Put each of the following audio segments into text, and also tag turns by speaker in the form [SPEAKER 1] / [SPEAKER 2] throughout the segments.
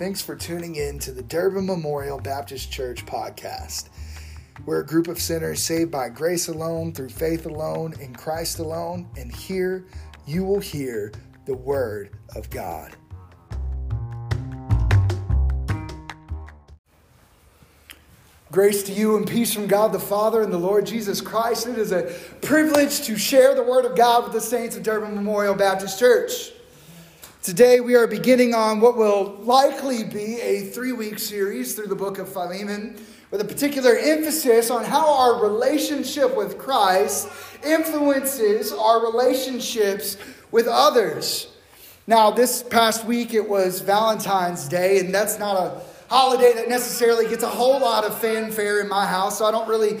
[SPEAKER 1] Thanks for tuning in to the Durbin Memorial Baptist Church podcast. We're a group of sinners saved by grace alone, through faith alone, in Christ alone, and here you will hear the Word of God. Grace to you and peace from God the Father and the Lord Jesus Christ. It is a privilege to share the Word of God with the saints of Durbin Memorial Baptist Church. Today we are beginning on what will likely be a three week series through the book of Philemon with a particular emphasis on how our relationship with Christ influences our relationships with others. Now, this past week it was Valentine's Day, and that's not a holiday that necessarily gets a whole lot of fanfare in my house, so I don't really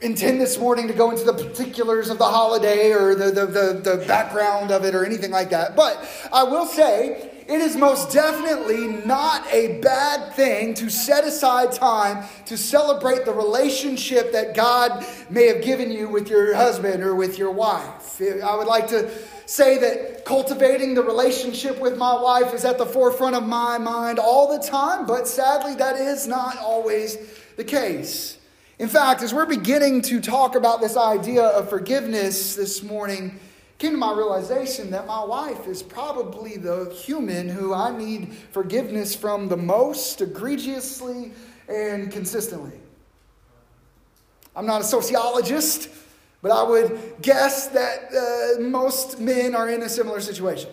[SPEAKER 1] intend this morning to go into the particulars of the holiday or the, the, the, the, background of it or anything like that. But I will say it is most definitely not a bad thing to set aside time to celebrate the relationship that God may have given you with your husband or with your wife. I would like to say that cultivating the relationship with my wife is at the forefront of my mind all the time, but sadly, that is not always the case. In fact, as we're beginning to talk about this idea of forgiveness this morning, came to my realization that my wife is probably the human who I need forgiveness from the most egregiously and consistently. I'm not a sociologist, but I would guess that uh, most men are in a similar situation.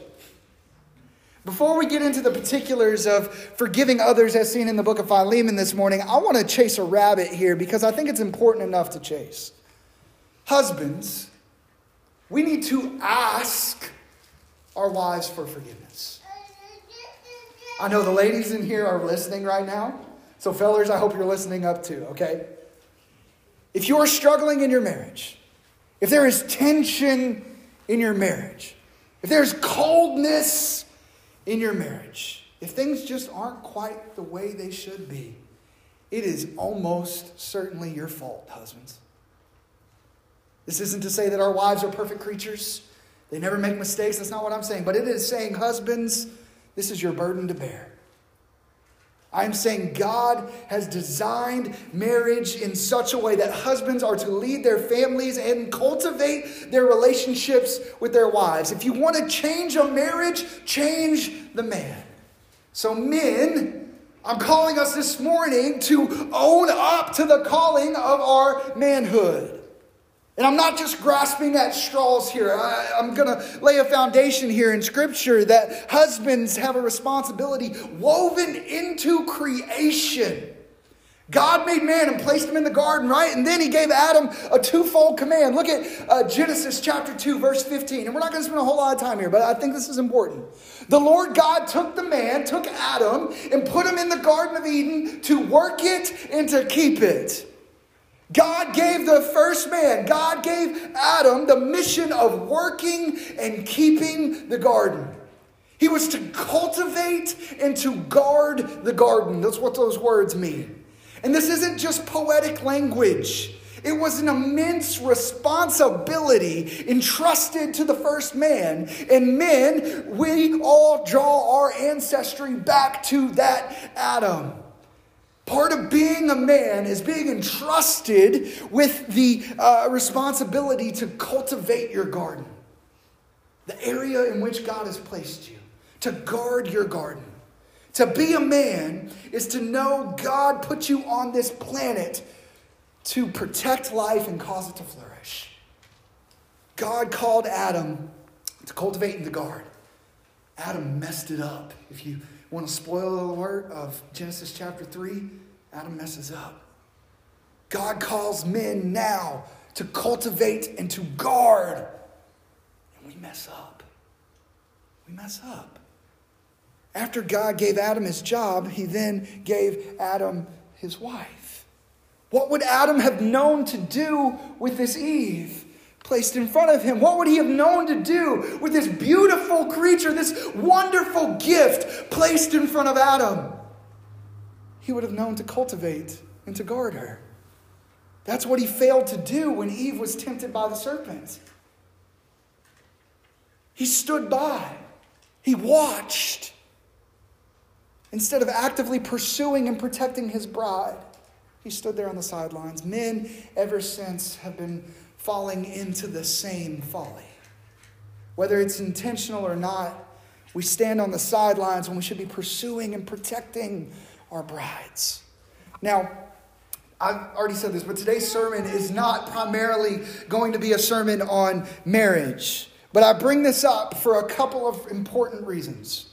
[SPEAKER 1] Before we get into the particulars of forgiving others as seen in the book of Philemon this morning, I want to chase a rabbit here because I think it's important enough to chase. Husbands, we need to ask our wives for forgiveness. I know the ladies in here are listening right now. So, fellers, I hope you're listening up too, okay? If you're struggling in your marriage, if there is tension in your marriage, if there's coldness in your marriage, if things just aren't quite the way they should be, it is almost certainly your fault, husbands. This isn't to say that our wives are perfect creatures. They never make mistakes. That's not what I'm saying. But it is saying, husbands, this is your burden to bear. I'm saying God has designed marriage in such a way that husbands are to lead their families and cultivate their relationships with their wives. If you want to change a marriage, change the man. So, men, I'm calling us this morning to own up to the calling of our manhood. And I'm not just grasping at straws here. I, am going to lay a foundation here in Scripture that husbands have a responsibility woven into creation. God made man and placed him in the garden, right? And then he gave Adam a twofold command. Look at uh, Genesis chapter 2, verse 15. And we're not going to spend a whole lot of time here, but I think this is important. The Lord God took the man, took Adam, and put him in the Garden of Eden to work it and to keep it. God gave the first man, God gave Adam the mission of working and keeping the garden. He was to cultivate and to guard the garden. That's what those words mean. And this isn't just poetic language. It was an immense responsibility entrusted to the first man. And men, we all draw our ancestry back to that Adam. Part of being a man is being entrusted with the uh, responsibility to cultivate your garden, the area in which God has placed you, to guard your garden. To be a man is to know God put you on this planet to protect life and cause it to flourish. God called Adam to cultivate and to guard. Adam messed it up. If you Want to spoil the alert of Genesis chapter 3? Adam messes up. God calls men now to cultivate and to guard. And we mess up. We mess up. After God gave Adam his job, he then gave Adam his wife. What would Adam have known to do with this Eve? placed in front of him? What would he have known to do with this beautiful creature, this wonderful gift placed in front of Adam? He would have known to cultivate and to guard her. That's what he failed to do when Eve was tempted by the serpent. He stood by, he watched, Instead of actively pursuing and protecting his bride, he stood there on the sidelines. Men, ever since, have been falling into the same folly. Whether it's intentional or not, we stand on the sidelines when we should be pursuing and protecting our brides. Now, I've already said this, but today's sermon is not primarily going to be a sermon on marriage. But I bring this up for a couple of important reasons.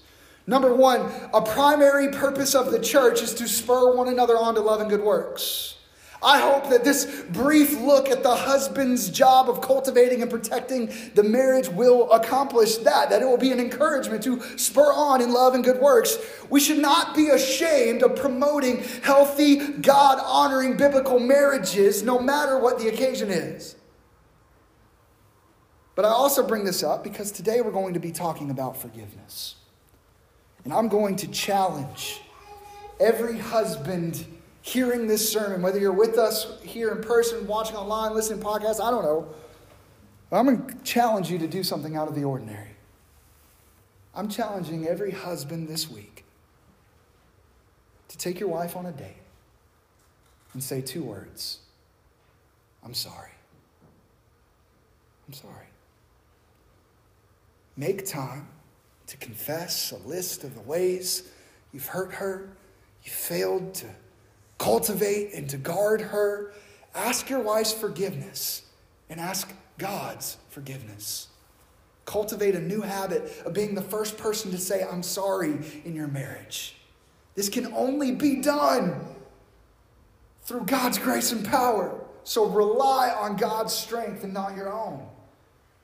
[SPEAKER 1] Number one, a primary purpose of the church is to spur one another on to love and good works. I hope that this brief look at the husband's job of cultivating and protecting the marriage will accomplish that, that it will be an encouragement to spur on in love and good works. We should not be ashamed of promoting healthy, God honoring biblical marriages, no matter what the occasion is. But I also bring this up because today we're going to be talking about forgiveness. And I'm going to challenge every husband hearing this sermon, whether you're with us here in person, watching online, listening to podcasts, I don't know. I'm going to challenge you to do something out of the ordinary. I'm challenging every husband this week to take your wife on a date and say two words I'm sorry. I'm sorry. Make time to confess a list of the ways you've hurt her, you failed to cultivate and to guard her. Ask your wife's forgiveness and ask God's forgiveness. Cultivate a new habit of being the first person to say, I'm sorry in your marriage. This can only be done through God's grace and power. So rely on God's strength and not your own.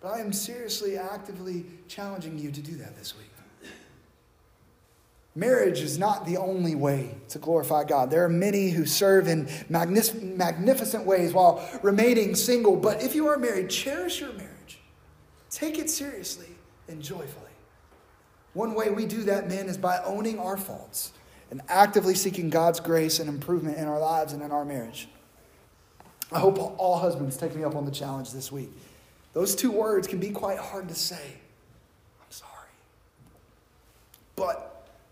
[SPEAKER 1] But I am seriously, actively challenging you to do that this week. Marriage is not the only way to glorify God. There are many who serve in magnificent ways while remaining single. But if you are married, cherish your marriage. Take it seriously and joyfully. One way we do that, men, is by owning our faults and actively seeking God's grace and improvement in our lives and in our marriage. I hope all husbands take me up on the challenge this week. Those two words can be quite hard to say. I'm sorry. But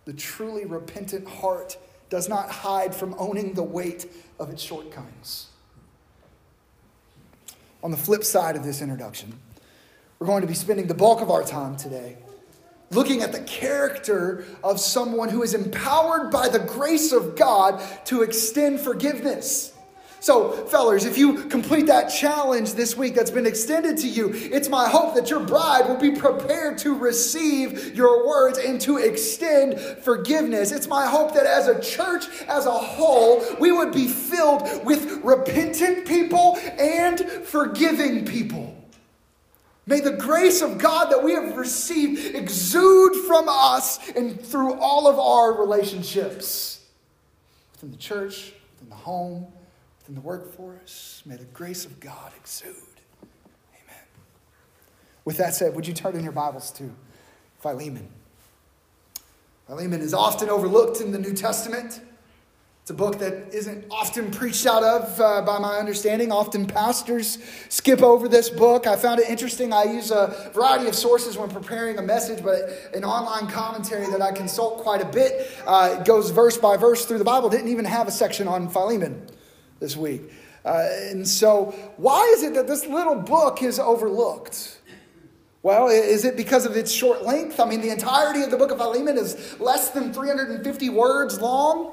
[SPEAKER 1] the truly repentant heart does not hide from owning the weight of its shortcomings. On the flip side of this introduction, we're going to be spending the bulk of our time today looking at the character of someone who is empowered by the grace of God to extend forgiveness. So, fellers, if you complete that challenge this week that's been extended to you, it's my hope that your bride will be prepared to receive your words and to extend forgiveness. It's my hope that as a church as a whole, we would be filled with repentant people and forgiving people. May the grace of God that we have received exude from us and through all of our relationships within the church, within the home, in the workforce. May the grace of God exude. Amen. With that said, would you turn in your Bibles to Philemon? Philemon is often overlooked in the New Testament. It's a book that isn't often preached out of, uh, by my understanding. Often pastors skip over this book. I found it interesting. I use a variety of sources when preparing a message, but an online commentary that I consult quite a bit uh, goes verse by verse through the Bible. Didn't even have a section on Philemon this week. Uh, and so, why is it that this little book is overlooked? Well, is it because of its short length? I mean, the entirety of the book of Philemon is less than 350 words long.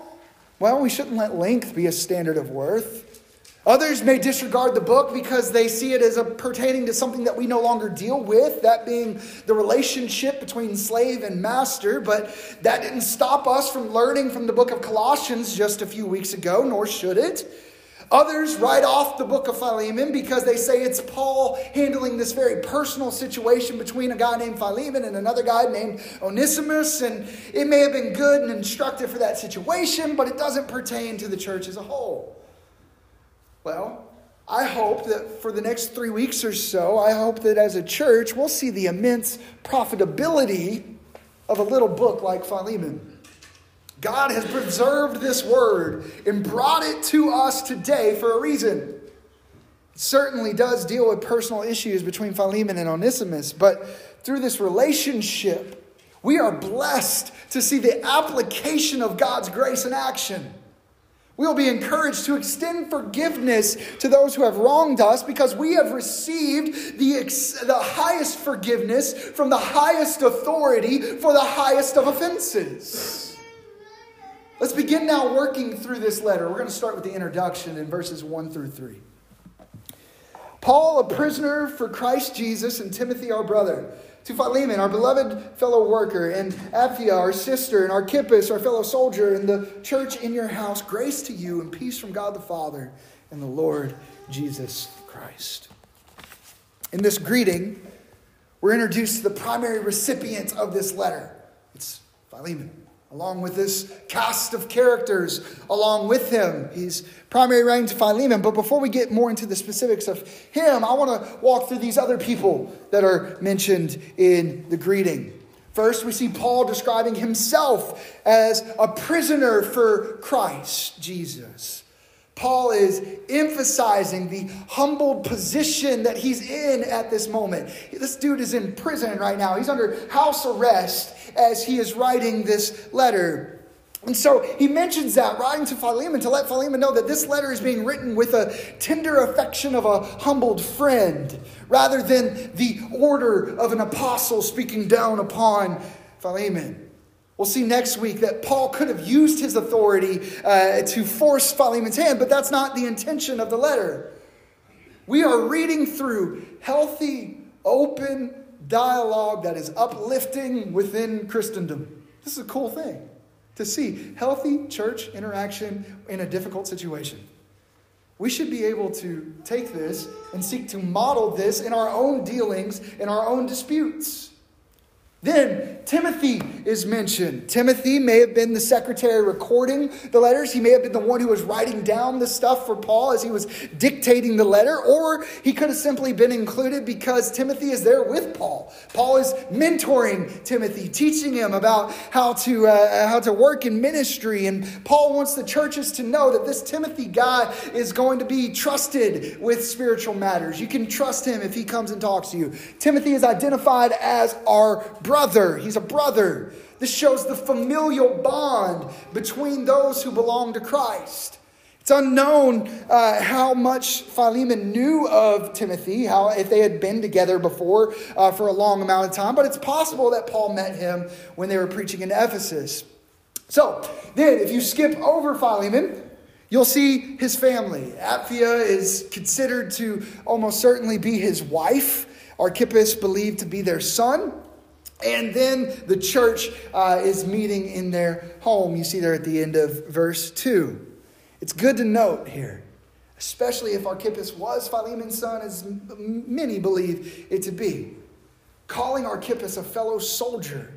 [SPEAKER 1] Well, we shouldn't let length be a standard of worth. Others may disregard the book because they see it as a, pertaining to something that we no longer deal with, that being the relationship between slave and master. But that didn't stop us from learning from the book of Colossians just a few weeks ago, nor should it. Others write off the book of Philemon because they say it's Paul handling this very personal situation between a guy named Philemon and another guy named Onesimus. And it may have been good and instructive for that situation, but it doesn't pertain to the church as a whole. Well, I hope that for the next three weeks or so, I hope that as a church, we'll see the immense profitability of a little book like Philemon. God has preserved this word and brought it to us today for a reason. It certainly does deal with personal issues between Philemon and Onesimus, but through this relationship, We are blessed to see the application of God's grace in action. We will be encouraged to extend forgiveness to those who have wronged us because we have received the, ex- the highest forgiveness from the highest authority for the highest of offenses. Let's begin now working through this letter. We're going to start with the introduction in verses 1 through 3. Paul, a prisoner for Christ Jesus, and Timothy, our brother to Philemon, our beloved fellow worker, and Apphia, our sister, and Archippus, our fellow soldier, and the church in your house, grace to you and peace from God the Father and the Lord Jesus Christ. In this greeting, we're introduced to the primary recipient of this letter. It's Philemon along with this cast of characters along with him. He's primary writing to Philemon. But before we get more into the specifics of him, I want to walk through these other people that are mentioned in the greeting. First, we see Paul describing himself as a prisoner for Christ Jesus. Paul is emphasizing the humbled position that he's in at this moment. This dude is in prison right now. He's under house arrest as he is writing this letter. And so he mentions that, writing to Philemon, to let Philemon know that this letter is being written with a tender affection of a humbled friend, rather than the order of an apostle speaking down upon Philemon. We'll see next week that Paul could have used his authority uh, to force Philemon's hand, but that's not the intention of the letter. We are reading through healthy, open dialogue that is uplifting within Christendom. This is a cool thing to see healthy church interaction in a difficult situation. We should be able to take this and seek to model this in our own dealings, in our own disputes. Then Timothy is mentioned. Timothy may have been the secretary recording the letters. He may have been the one who was writing down the stuff for Paul as he was dictating the letter, or he could have simply been included because Timothy is there with Paul. Paul is mentoring Timothy, teaching him about how to, uh, how to work in ministry. And Paul wants the churches to know that this Timothy guy is going to be trusted with spiritual matters. You can trust him if he comes and talks to you. Timothy is identified as our brother brother. He's a brother. This shows the familial bond between those who belong to Christ. It's unknown uh, how much Philemon knew of Timothy, how if they had been together before uh, for a long amount of time, but it's possible that Paul met him when they were preaching in Ephesus. So then, if you skip over Philemon, you'll see his family. Apphia is considered to almost certainly be his wife. Archippus believed to be their son. And then the church uh, is meeting in their home. You see there at the end of verse 2. It's good to note here, especially if Archippus was Philemon's son, as many believe it to be. Calling Archippus a fellow soldier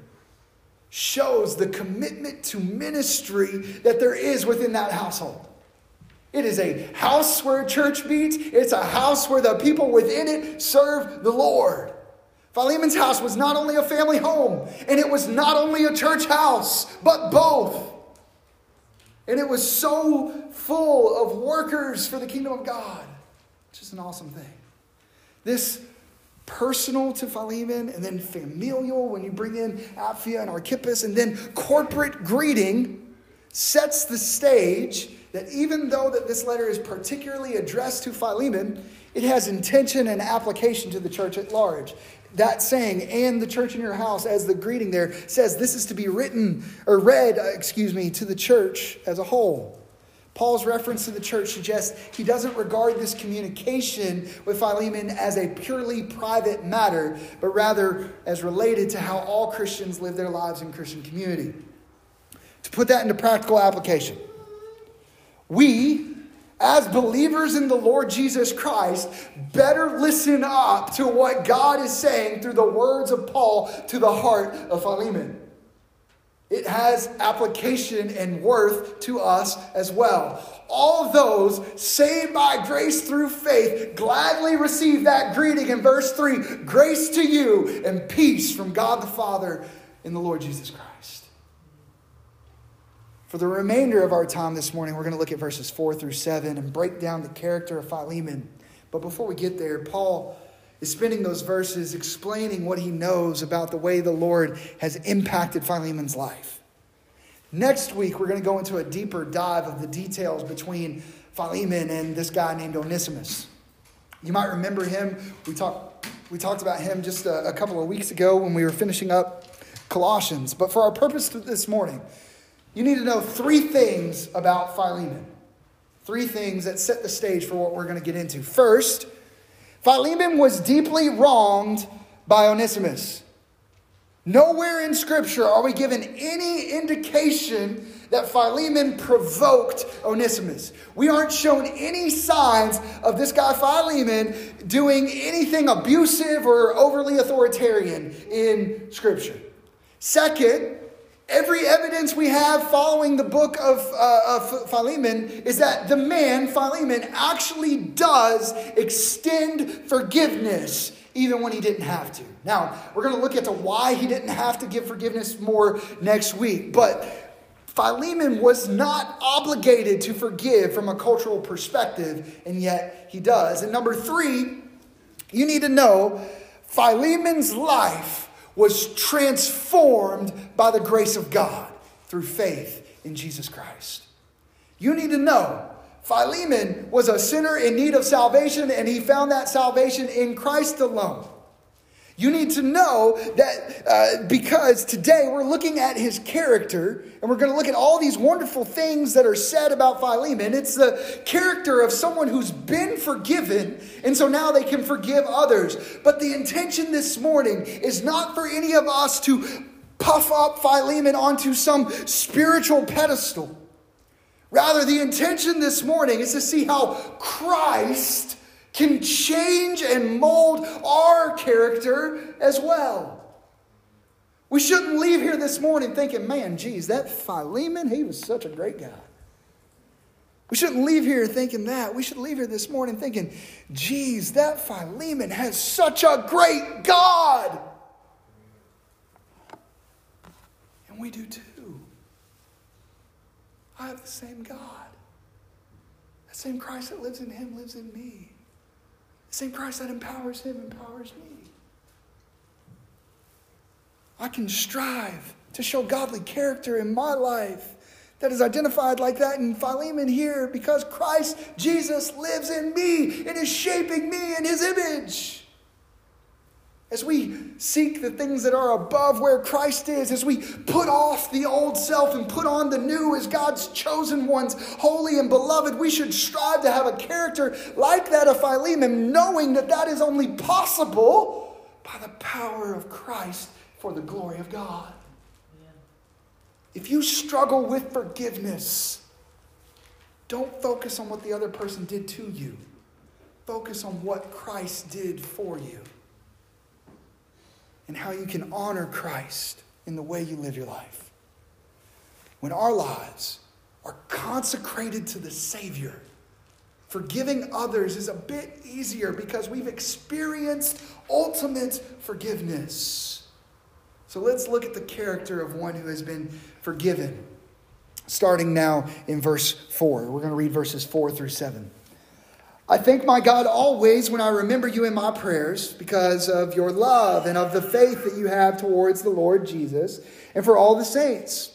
[SPEAKER 1] shows the commitment to ministry that there is within that household. It is a house where a church meets, it's a house where the people within it serve the Lord. Philemon's house was not only a family home, and it was not only a church house, but both. And it was so full of workers for the kingdom of God, which is an awesome thing. This personal to Philemon, and then familial when you bring in Apphia and Archippus, and then corporate greeting sets the stage that even though that this letter is particularly addressed to Philemon, it has intention and application to the church at large that saying and the church in your house as the greeting there says this is to be written or read uh, excuse me to the church as a whole. Paul's reference to the church suggests he doesn't regard this communication with philemon as a purely private matter but rather as related to how all christians live their lives in christian community. To put that into practical application we as believers in the Lord Jesus Christ, better listen up to what God is saying through the words of Paul to the heart of Philemon. It has application and worth to us as well. All those saved by grace through faith gladly receive that greeting in verse 3 grace to you and peace from God the Father in the Lord Jesus Christ. For the remainder of our time this morning, we're going to look at verses 4 through 7 and break down the character of Philemon. But before we get there, Paul is spending those verses explaining what he knows about the way the Lord has impacted Philemon's life. Next week, we're going to go into a deeper dive of the details between Philemon and this guy named Onesimus. You might remember him. We talked, we talked about him just a, a couple of weeks ago when we were finishing up Colossians. But for our purpose this morning, you need to know three things about Philemon. Three things that set the stage for what we're going to get into. First, Philemon was deeply wronged by Onesimus. Nowhere in Scripture are we given any indication that Philemon provoked Onesimus. We aren't shown any signs of this guy Philemon doing anything abusive or overly authoritarian in Scripture. Second, every evidence we have following the book of, uh, of Philemon is that the man, Philemon, actually does extend forgiveness even when he didn't have to. Now, we're going to look into why he didn't have to give forgiveness more next week. But Philemon was not obligated to forgive from a cultural perspective, and yet he does. And number three, you need to know Philemon's life was transformed by the grace of God through faith in Jesus Christ. You need to know Philemon was a sinner in need of salvation, and he found that salvation in Christ alone. You need to know that uh, because today we're looking at his character and we're going to look at all these wonderful things that are said about Philemon. It's the character of someone who's been forgiven, and so now they can forgive others. But the intention this morning is not for any of us to puff up Philemon onto some spiritual pedestal. Rather, the intention this morning is to see how Christ can change and mold our character as well. We shouldn't leave here this morning thinking, man, geez, that Philemon, he was such a great guy. We shouldn't leave here thinking that. We should leave here this morning thinking, geez, that Philemon has such a great God. And we do too. I have the same God. The same Christ that lives in him lives in me. The same Christ that empowers him empowers me. I can strive to show godly character in my life that is identified like that in Philemon here because Christ Jesus lives in me and is shaping me in his image. As we seek the things that are above where Christ is, as we put off the old self and put on the new as God's chosen ones, holy and beloved, we should strive to have a character like that of Philemon, knowing that that is only possible by the power of Christ for the glory of God. If you struggle with forgiveness, don't focus on what the other person did to you. Focus on what Christ did for you and how you can honor Christ in the way you live your life. When our lives are consecrated to the Savior, forgiving others is a bit easier because we've experienced ultimate forgiveness. So let's look at the character of one who has been forgiven. Starting now in verse 4. We're going to read verses 4 through 7. I thank my God always when I remember you in my prayers because of your love and of the faith that you have towards the Lord Jesus and for all the saints.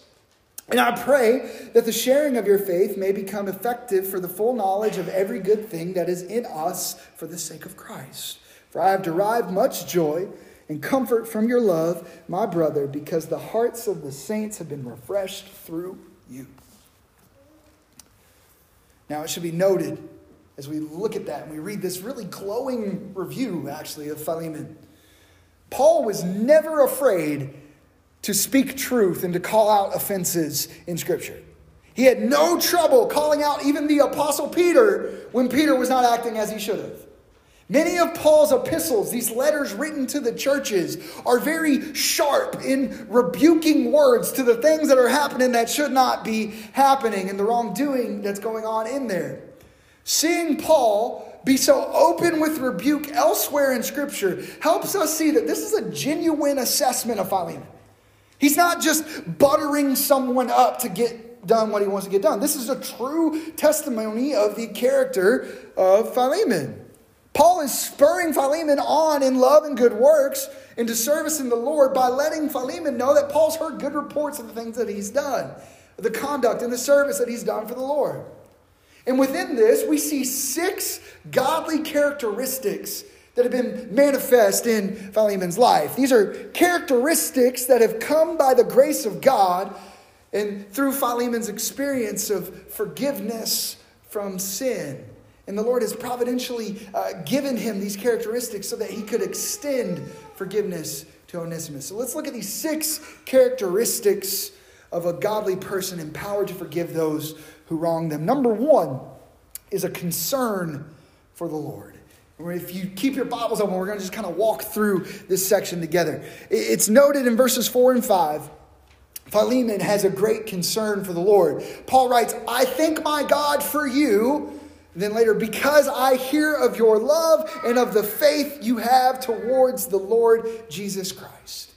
[SPEAKER 1] And I pray that the sharing of your faith may become effective for the full knowledge of every good thing that is in us for the sake of Christ. For I have derived much joy and comfort from your love, my brother, because the hearts of the saints have been refreshed through you. Now, it should be noted as we look at that and we read this really glowing review, actually, of Philemon. Paul was never afraid to speak truth and to call out offenses in Scripture. He had no trouble calling out even the Apostle Peter when Peter was not acting as he should have. Many of Paul's epistles, these letters written to the churches, are very sharp in rebuking words to the things that are happening that should not be happening and the wrongdoing that's going on in there. Seeing Paul be so open with rebuke elsewhere in Scripture helps us see that this is a genuine assessment of Philemon. He's not just buttering someone up to get done what he wants to get done. This is a true testimony of the character of Philemon. Paul is spurring Philemon on in love and good works into service in the Lord by letting Philemon know that Paul's heard good reports of the things that he's done, the conduct and the service that he's done for the Lord. And within this, we see six godly characteristics that have been manifest in Philemon's life. These are characteristics that have come by the grace of God and through Philemon's experience of forgiveness from sin. And the Lord has providentially uh, given him these characteristics so that he could extend forgiveness to Onesimus. So let's look at these six characteristics of a godly person empowered to forgive those who wrong them. Number one is a concern for the Lord. If you keep your Bibles open, we're going to just kind of walk through this section together. It's noted in verses 4 and 5. Philemon has a great concern for the Lord. Paul writes, I thank my God for you. Then later, because I hear of your love and of the faith you have towards the Lord Jesus Christ.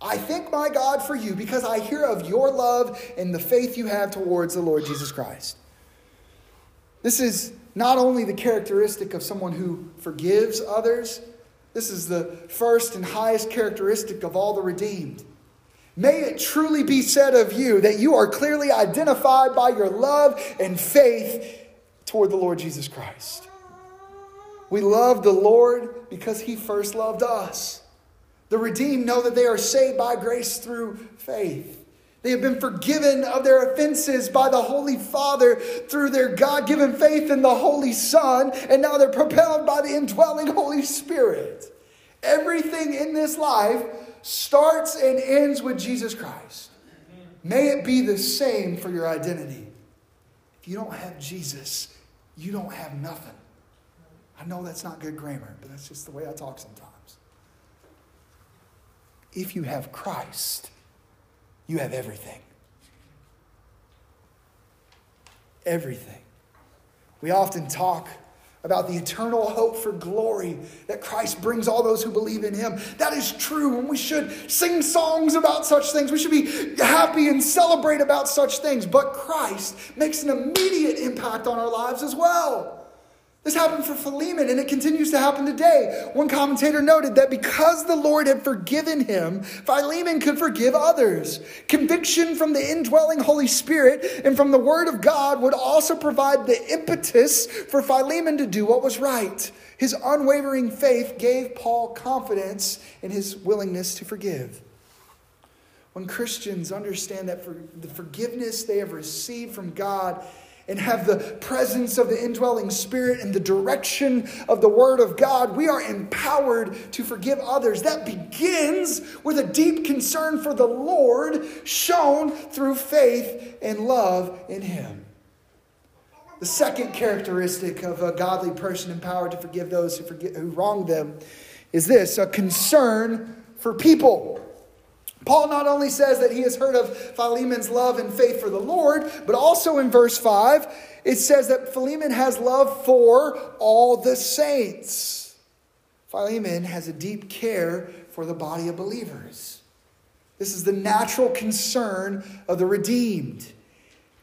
[SPEAKER 1] I thank my God for you because I hear of your love and the faith you have towards the Lord Jesus Christ. This is not only the characteristic of someone who forgives others, this is the first and highest characteristic of all the redeemed. May it truly be said of you that you are clearly identified by your love and faith toward the Lord Jesus Christ. We love the Lord because he first loved us. The redeemed know that they are saved by grace through faith. They have been forgiven of their offenses by the Holy Father through their God given faith in the Holy Son, and now they're propelled by the indwelling Holy Spirit. Everything in this life starts and ends with Jesus Christ. May it be the same for your identity. If you don't have Jesus, you don't have nothing. I know that's not good grammar, but that's just the way I talk sometimes if you have Christ, you have everything. Everything. We often talk about the eternal hope for glory that Christ brings all those who believe in him. That is true, and we should sing songs about such things. We should be happy and celebrate about such things. But Christ makes an immediate impact on our lives as well. This happened for Philemon, and it continues to happen today. One commentator noted that because the Lord had forgiven him, Philemon could forgive others. Conviction from the indwelling Holy Spirit and from the Word of God would also provide the impetus for Philemon to do what was right. His unwavering faith gave Paul confidence in his willingness to forgive. When Christians understand that for the forgiveness they have received from God and have the presence of the indwelling spirit and the direction of the word of God, we are empowered to forgive others. That begins with a deep concern for the Lord shown through faith and love in Him. The second characteristic of a godly person empowered to forgive those who, who wrong them is this a concern for people. Paul not only says that he has heard of Philemon's love and faith for the Lord, but also in verse 5, it says that Philemon has love for all the saints. Philemon has a deep care for the body of believers. This is the natural concern of the redeemed.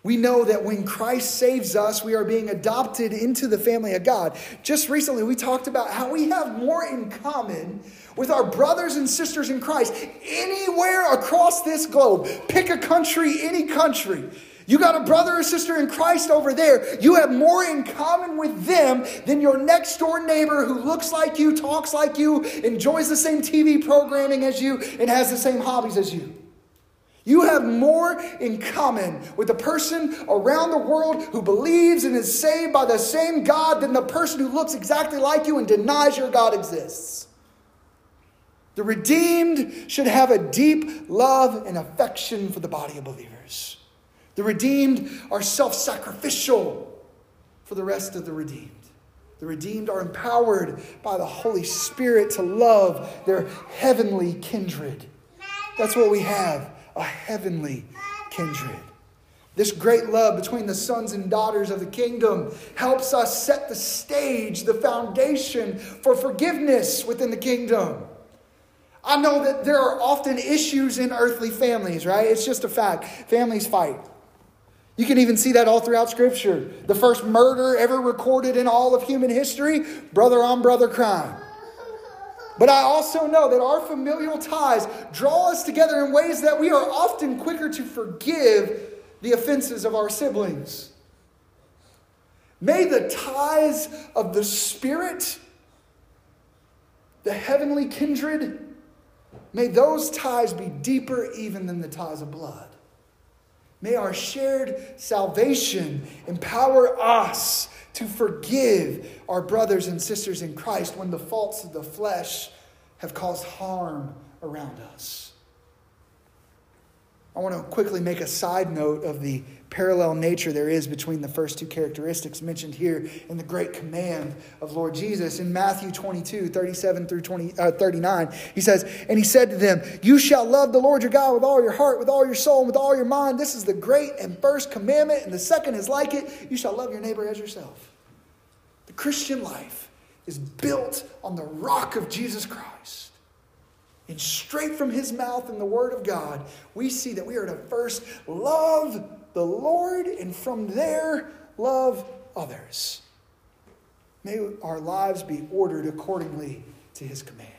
[SPEAKER 1] We know that when Christ saves us, we are being adopted into the family of God. Just recently, we talked about how we have more in common with our brothers and sisters in Christ anywhere across this globe. Pick a country, any country. You got a brother or sister in Christ over there. You have more in common with them than your next door neighbor who looks like you, talks like you, enjoys the same TV programming as you, and has the same hobbies as you. You have more in common with the person around the world who believes and is saved by the same God than the person who looks exactly like you and denies your God exists. The redeemed should have a deep love and affection for the body of believers. The redeemed are self sacrificial for the rest of the redeemed. The redeemed are empowered by the Holy Spirit to love their heavenly kindred. That's what we have a heavenly kindred. This great love between the sons and daughters of the kingdom helps us set the stage, the foundation for forgiveness within the kingdom. I know that there are often issues in earthly families, right? It's just a fact. Families fight. You can even see that all throughout Scripture. The first murder ever recorded in all of human history brother on brother crime. But I also know that our familial ties draw us together in ways that we are often quicker to forgive the offenses of our siblings. May the ties of the Spirit, the heavenly kindred, may those ties be deeper even than the ties of blood. May our shared salvation empower us to forgive our brothers and sisters in Christ when the faults of the flesh have caused harm around us. I want to quickly make a side note of the parallel nature there is between the first two characteristics mentioned here in the great command of Lord Jesus. In Matthew 22, 37 through 20, uh, 39, he says, And he said to them, You shall love the Lord your God with all your heart, with all your soul, and with all your mind. This is the great and first commandment, and the second is like it. You shall love your neighbor as yourself. The Christian life is built on the rock of Jesus Christ. And straight from his mouth and the word of God, we see that we are to first love the Lord and from there love others. May our lives be ordered accordingly to his command.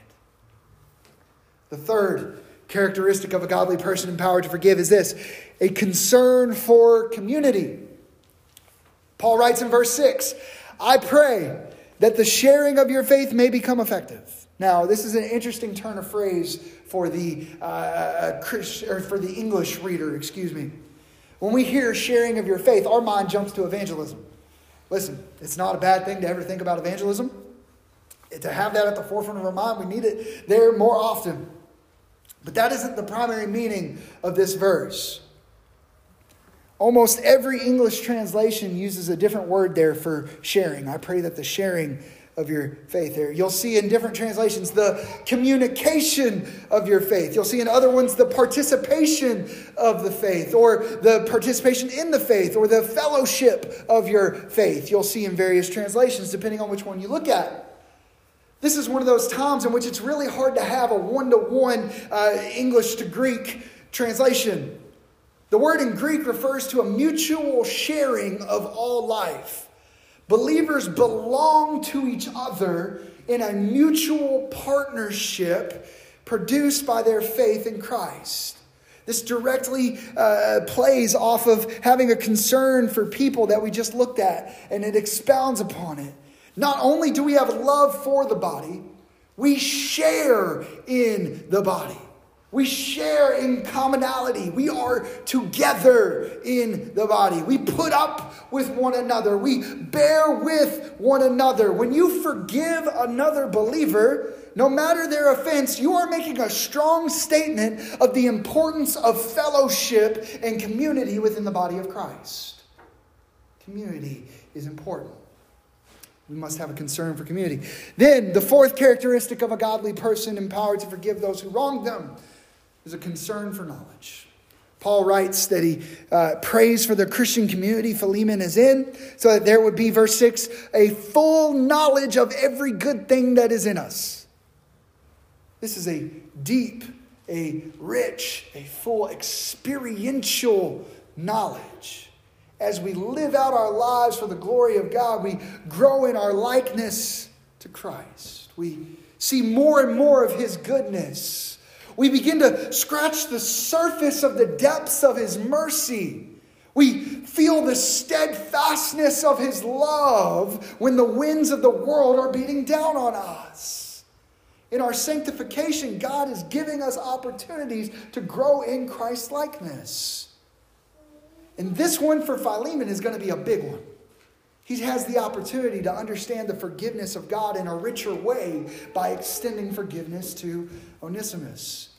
[SPEAKER 1] The third characteristic of a godly person empowered to forgive is this a concern for community. Paul writes in verse 6 I pray that the sharing of your faith may become effective now, this is an interesting turn of phrase for the, uh, uh Christ, or for the English reader, excuse me. When we hear sharing of your faith, our mind jumps to evangelism. Listen, it's not a bad thing to ever think about evangelism. To have that at the forefront of our mind, we need it there more often. But that isn't the primary meaning of this verse. Almost every English translation uses a different word there for sharing. I pray that the sharing of your faith here. You'll see in different translations the communication of your faith. You'll see in other ones the participation of the faith, or the participation in the faith, or the fellowship of your faith. You'll see in various translations, depending on which one you look at. This is one of those times in which it's really hard to have a one to one English to Greek translation. The word in Greek refers to a mutual sharing of all life. Believers belong to each other in a mutual partnership produced by their faith in Christ. This directly uh, plays off of having a concern for people that we just looked at, and it expounds upon it. Not only do we have love for the body, we share in the body. We share in commonality. We are together in the body. We put up with one another. We bear with one another. When you forgive another believer, no matter their offense, you are making a strong statement of the importance of fellowship and community within the body of Christ. Community is important. We must have a concern for community. Then, the fourth characteristic of a godly person empowered to forgive those who wronged them is a concern for knowledge. Paul writes that he uh, prays for the Christian community Philemon is in, so that there would be, verse 6, a full knowledge of every good thing that is in us. This is a deep, a rich, a full experiential knowledge. As we live out our lives for the glory of God, we grow in our likeness to Christ. We see more and more of his goodness we begin to scratch the surface of the depths of His mercy. We feel the steadfastness of His love when the winds of the world are beating down on us. In our sanctification, God is giving us opportunities to grow in Christ likeness. And this one for Philemon is going to be a big one. He has the opportunity to understand the forgiveness of God in a richer way by extending forgiveness to Onesimus.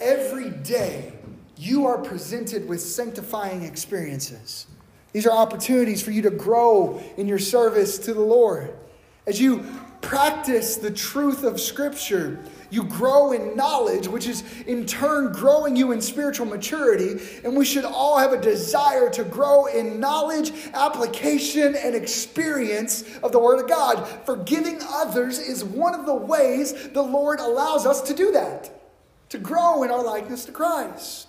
[SPEAKER 1] Every day, you are presented with sanctifying experiences. These are opportunities for you to grow in your service to the Lord. As you practice the truth of Scripture, you grow in knowledge, which is in turn growing you in spiritual maturity. And we should all have a desire to grow in knowledge, application, and experience of the Word of God. Forgiving others is one of the ways the Lord allows us to do that, to grow in our likeness to Christ.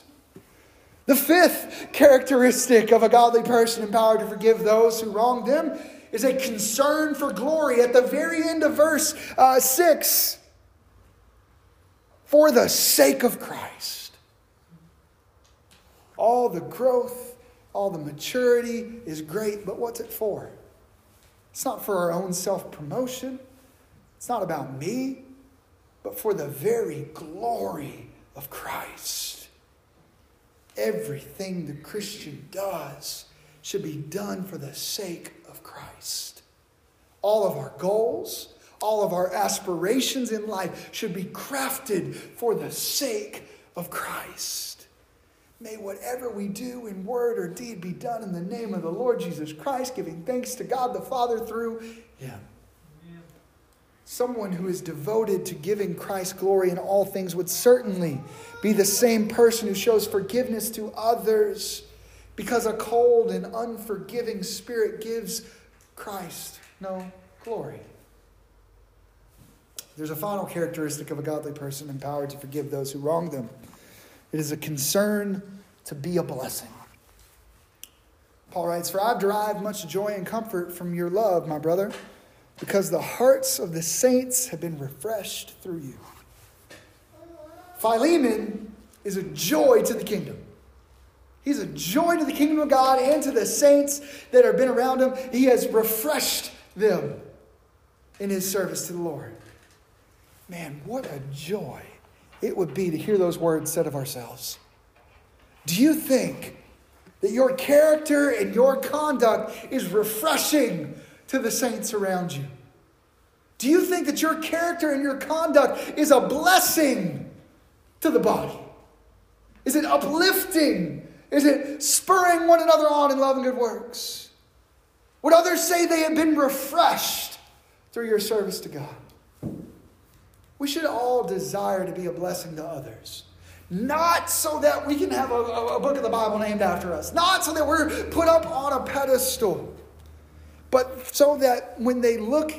[SPEAKER 1] The fifth characteristic of a godly person empowered to forgive those who wrong them is a concern for glory. At the very end of verse uh, 6, for the sake of Christ. All the growth, all the maturity is great, but what's it for? It's not for our own self promotion, it's not about me, but for the very glory of Christ. Everything the Christian does should be done for the sake of Christ. All of our goals, all of our aspirations in life should be crafted for the sake of Christ. May whatever we do in word or deed be done in the name of the Lord Jesus Christ, giving thanks to God the Father through Him. Someone who is devoted to giving Christ glory in all things would certainly be the same person who shows forgiveness to others because a cold and unforgiving spirit gives Christ no glory. There's a final characteristic of a godly person empowered to forgive those who wrong them it is a concern to be a blessing. Paul writes, For I've derived much joy and comfort from your love, my brother, because the hearts of the saints have been refreshed through you. Philemon is a joy to the kingdom. He's a joy to the kingdom of God and to the saints that have been around him. He has refreshed them in his service to the Lord. Man, what a joy it would be to hear those words said of ourselves. Do you think that your character and your conduct is refreshing to the saints around you? Do you think that your character and your conduct is a blessing to the body? Is it uplifting? Is it spurring one another on in love and good works? Would others say they have been refreshed through your service to God? We should all desire to be a blessing to others. Not so that we can have a, a, book of the Bible named after us, not so that we're put up on a pedestal, but so that when they look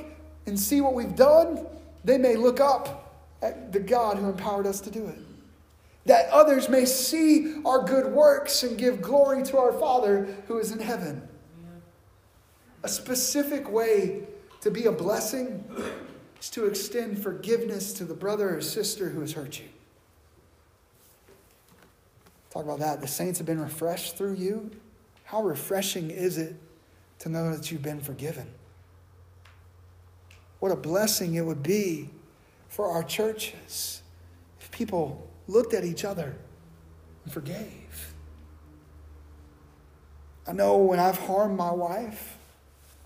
[SPEAKER 1] and see what we've done, they may look up at the God who empowered us to do it. That others may see our good works and give glory to our Father who is in heaven. A specific way to be a blessing is to extend forgiveness to the brother or sister who has hurt you. Talk about that. The saints have been refreshed through you. How refreshing is it to know that you've been forgiven? What a blessing it would be for our churches if people looked at each other and forgave. I know when I've harmed my wife,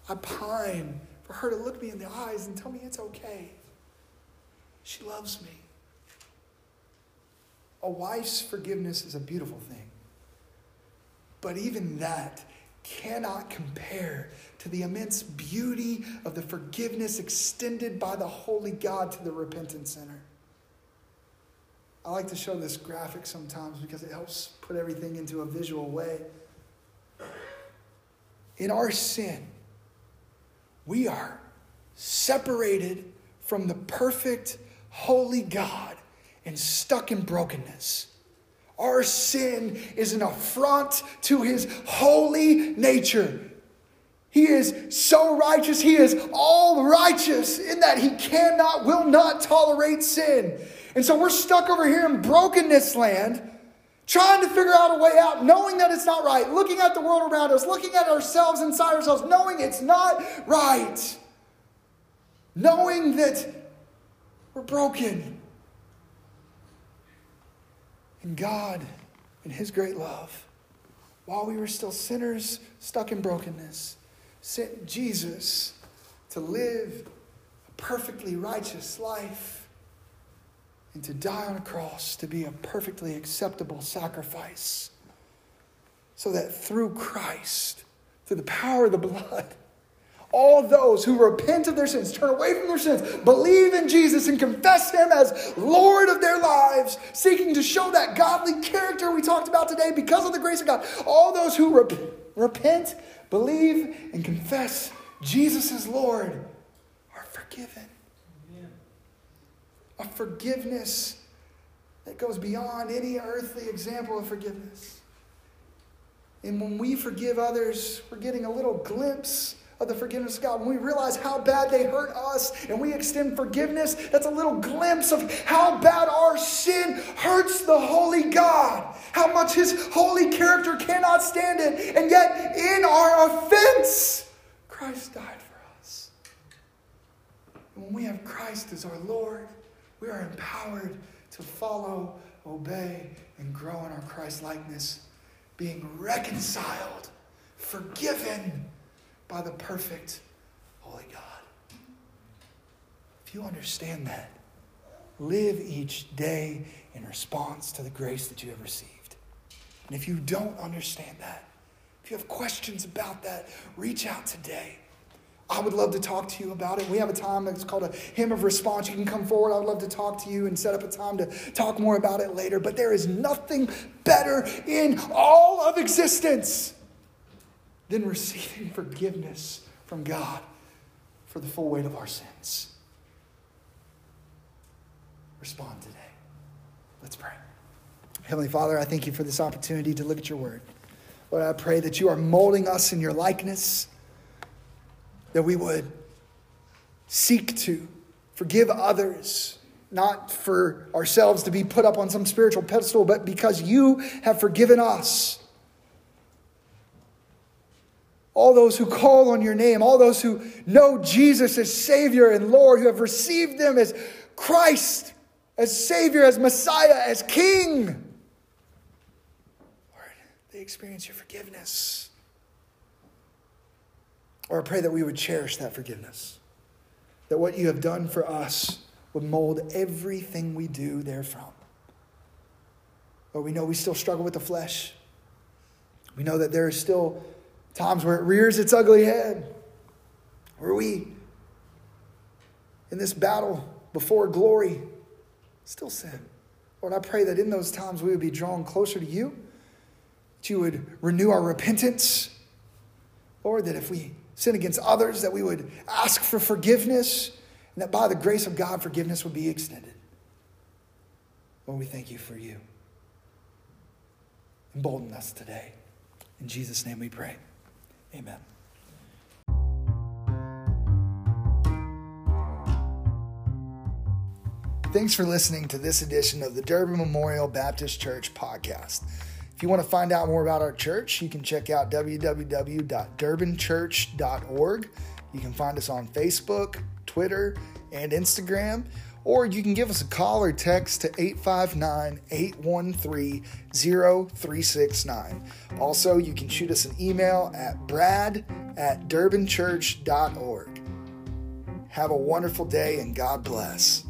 [SPEAKER 1] I pine for her to look me in the eyes and tell me it's okay. She loves me. A wife's forgiveness is a beautiful thing. But even that cannot compare to the immense beauty of the forgiveness extended by the Holy God to the repentant sinner. I like to show this graphic sometimes because it helps put everything into a visual way. In our sin, we are separated from the perfect, holy God and stuck in brokenness. Our sin is an affront to his holy nature. He is so righteous. He is all righteous in that he cannot, will not tolerate sin. And so we're stuck over here in brokenness land trying to figure out a way out, knowing that it's not right, looking at the world around us, looking at ourselves inside ourselves, knowing it's not right, knowing that we're broken. And God, in His great love, while we were still sinners stuck in brokenness, sent Jesus to live a perfectly righteous life and to die on a cross to be a perfectly acceptable sacrifice. So that through Christ, through the power of the blood, all those who repent of their sins, turn away from their sins, believe in Jesus, and confess Him as Lord of their lives, seeking to show that godly character we talked about today because of the grace of God. All those who rep- repent, believe, and confess Jesus as Lord are forgiven a forgiveness that goes beyond any earthly example of forgiveness. And when we forgive others, we're getting a little glimpse of the forgiveness of God. When we realize how bad they hurt us and we extend forgiveness, that's a little glimpse of how bad our sin hurts the holy God, how much his holy character cannot stand it. And yet, in our offense, Christ died for us. And when we have Christ as our Lord, we are empowered to follow, obey, and grow in our Christ likeness, being reconciled, forgiven by the perfect, holy God. If you understand that, live each day in response to the grace that you have received. And if you don't understand that, if you have questions about that, reach out today. I would love to talk to you about it. We have a time that's called a hymn of response. You can come forward. I would love to talk to you and set up a time to talk more about it later. But there is nothing better in all of existence than receiving forgiveness from God for the full weight of our sins. Respond today. Let's pray. Heavenly Father, I thank you for this opportunity to look at your word. Lord, I pray that you are molding us in your likeness, that we would seek to forgive others, not for ourselves to be put up on some spiritual pedestal, but because you have forgiven us all those who call on your name, all those who know Jesus as Savior and Lord, who have received them as Christ, as Savior, as Messiah, as King. Lord, they experience your forgiveness. Or I pray that we would cherish that forgiveness, that what you have done for us would mold everything we do therefrom. Lord, we know we still struggle with the flesh. We know that there is still times where it rears its ugly head, where we, in this battle before glory, still sin. Lord, I pray that in those times we would be drawn closer to you, that you would renew our repentance. Lord, that if we sin against others, that we would ask for forgiveness, and that by the grace of God, forgiveness would be extended. Lord, we thank you for you. Embolden us today. In Jesus' name we pray. Amen. Thanks for listening to this edition of the Durbin Memorial Baptist Church podcast. If you want to find out more about our church, you can check out www.durbinchurch.org. You can find us on Facebook, Twitter, and Instagram or you can give us a call or text to 859 813 0369. Also, you can shoot us an email at brad at durbinchurch.org. Have a wonderful day and God bless.